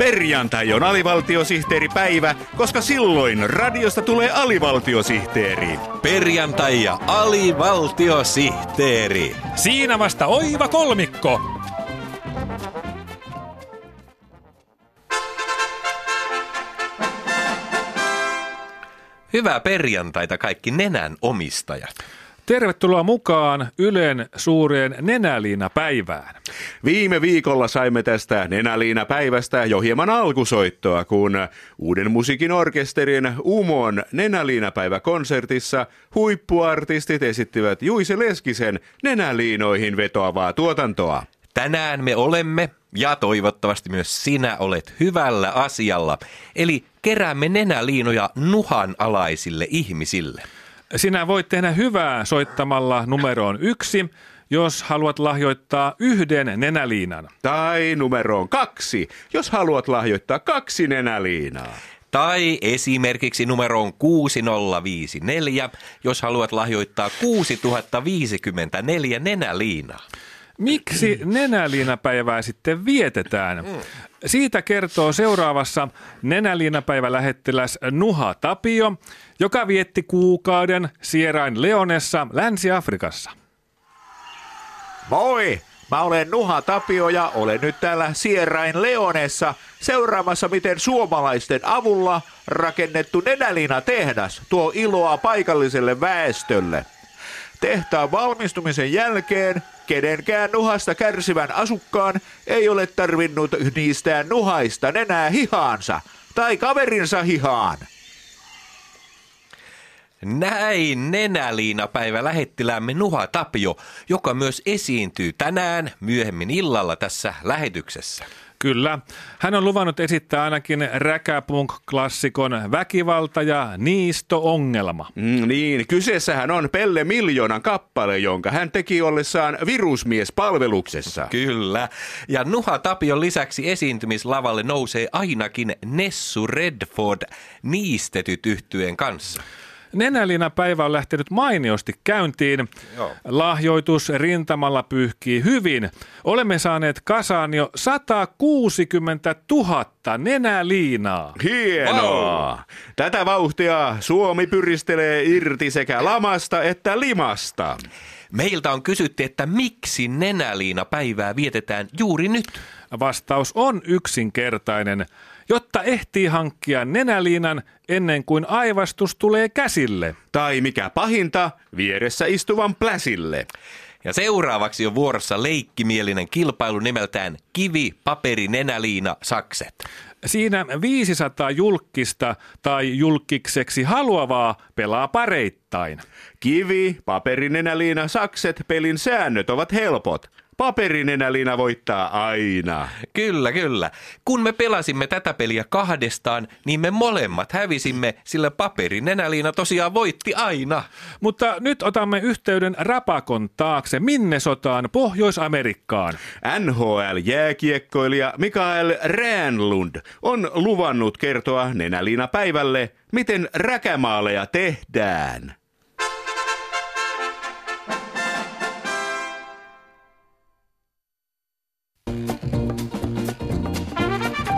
Perjantai on alivaltiosihteeripäivä, koska silloin radiosta tulee alivaltiosihteeri. Perjantai ja alivaltiosihteeri. Siinä vasta oiva kolmikko. Hyvää perjantaita kaikki nenän omistajat. Tervetuloa mukaan Ylen suureen Nenäliina-päivään. Viime viikolla saimme tästä Nenäliina-päivästä jo hieman alkusoittoa, kun Uuden musiikin orkesterin Umon Nenäliina-päivä-konsertissa huippuartistit esittivät Juise Leskisen Nenäliinoihin vetoavaa tuotantoa. Tänään me olemme, ja toivottavasti myös sinä olet hyvällä asialla, eli keräämme nenäliinoja nuhan alaisille ihmisille. Sinä voit tehdä hyvää soittamalla numeroon yksi, jos haluat lahjoittaa yhden nenäliinan. Tai numeroon kaksi, jos haluat lahjoittaa kaksi nenäliinaa. Tai esimerkiksi numeroon 6054, jos haluat lahjoittaa 6054 nenäliinaa. Miksi nenäliinapäivää sitten vietetään? Siitä kertoo seuraavassa nenäliinapäivä lähettiläs Nuha Tapio, joka vietti kuukauden Sierain Leonessa Länsi-Afrikassa. Moi! Mä olen Nuha Tapio ja olen nyt täällä Sierain Leonessa seuraamassa, miten suomalaisten avulla rakennettu nenäliina tehdas tuo iloa paikalliselle väestölle. Tehtaan valmistumisen jälkeen kenenkään nuhasta kärsivän asukkaan ei ole tarvinnut niistä nuhaista nenää hihaansa tai kaverinsa hihaan. Näin Nenäliina-päivä lähettiläämme Nuha Tapio, joka myös esiintyy tänään myöhemmin illalla tässä lähetyksessä. Kyllä. Hän on luvannut esittää ainakin räkäpunk-klassikon Väkivalta ja niisto-ongelma. Mm, niin, kyseessähän on Pelle Miljoonan kappale, jonka hän teki ollessaan virusmies palveluksessa. Kyllä. Ja Nuha Tapion lisäksi esiintymislavalle nousee ainakin Nessu Redford niistetyt yhtyeen kanssa. Nenäliina-päivä on lähtenyt mainiosti käyntiin. Joo. Lahjoitus rintamalla pyyhkii hyvin. Olemme saaneet kasaan jo 160 000 nenäliinaa. Hienoa! Tätä vauhtia Suomi pyristelee irti sekä lamasta että limasta. Meiltä on kysytty, että miksi Nenäliina-päivää vietetään juuri nyt? Vastaus on yksinkertainen. Jotta ehtii hankkia nenäliinan ennen kuin aivastus tulee käsille. Tai mikä pahinta, vieressä istuvan pläsille. Ja seuraavaksi on vuorossa leikkimielinen kilpailu nimeltään Kivi, paperi, nenäliina, sakset. Siinä 500 julkista tai julkikseksi haluavaa pelaa pareittain. Kivi, paperinenäliina, sakset, pelin säännöt ovat helpot. Paperinenäliina voittaa aina. Kyllä, kyllä. Kun me pelasimme tätä peliä kahdestaan, niin me molemmat hävisimme, sillä paperi nenäliina tosiaan voitti aina. Mutta nyt otamme yhteyden Rapakon taakse Minnesotaan Pohjois-Amerikkaan. NHL-jääkiekkoilija Mikael Ränlund on luvannut kertoa Nenäliina päivälle, miten räkämaaleja tehdään.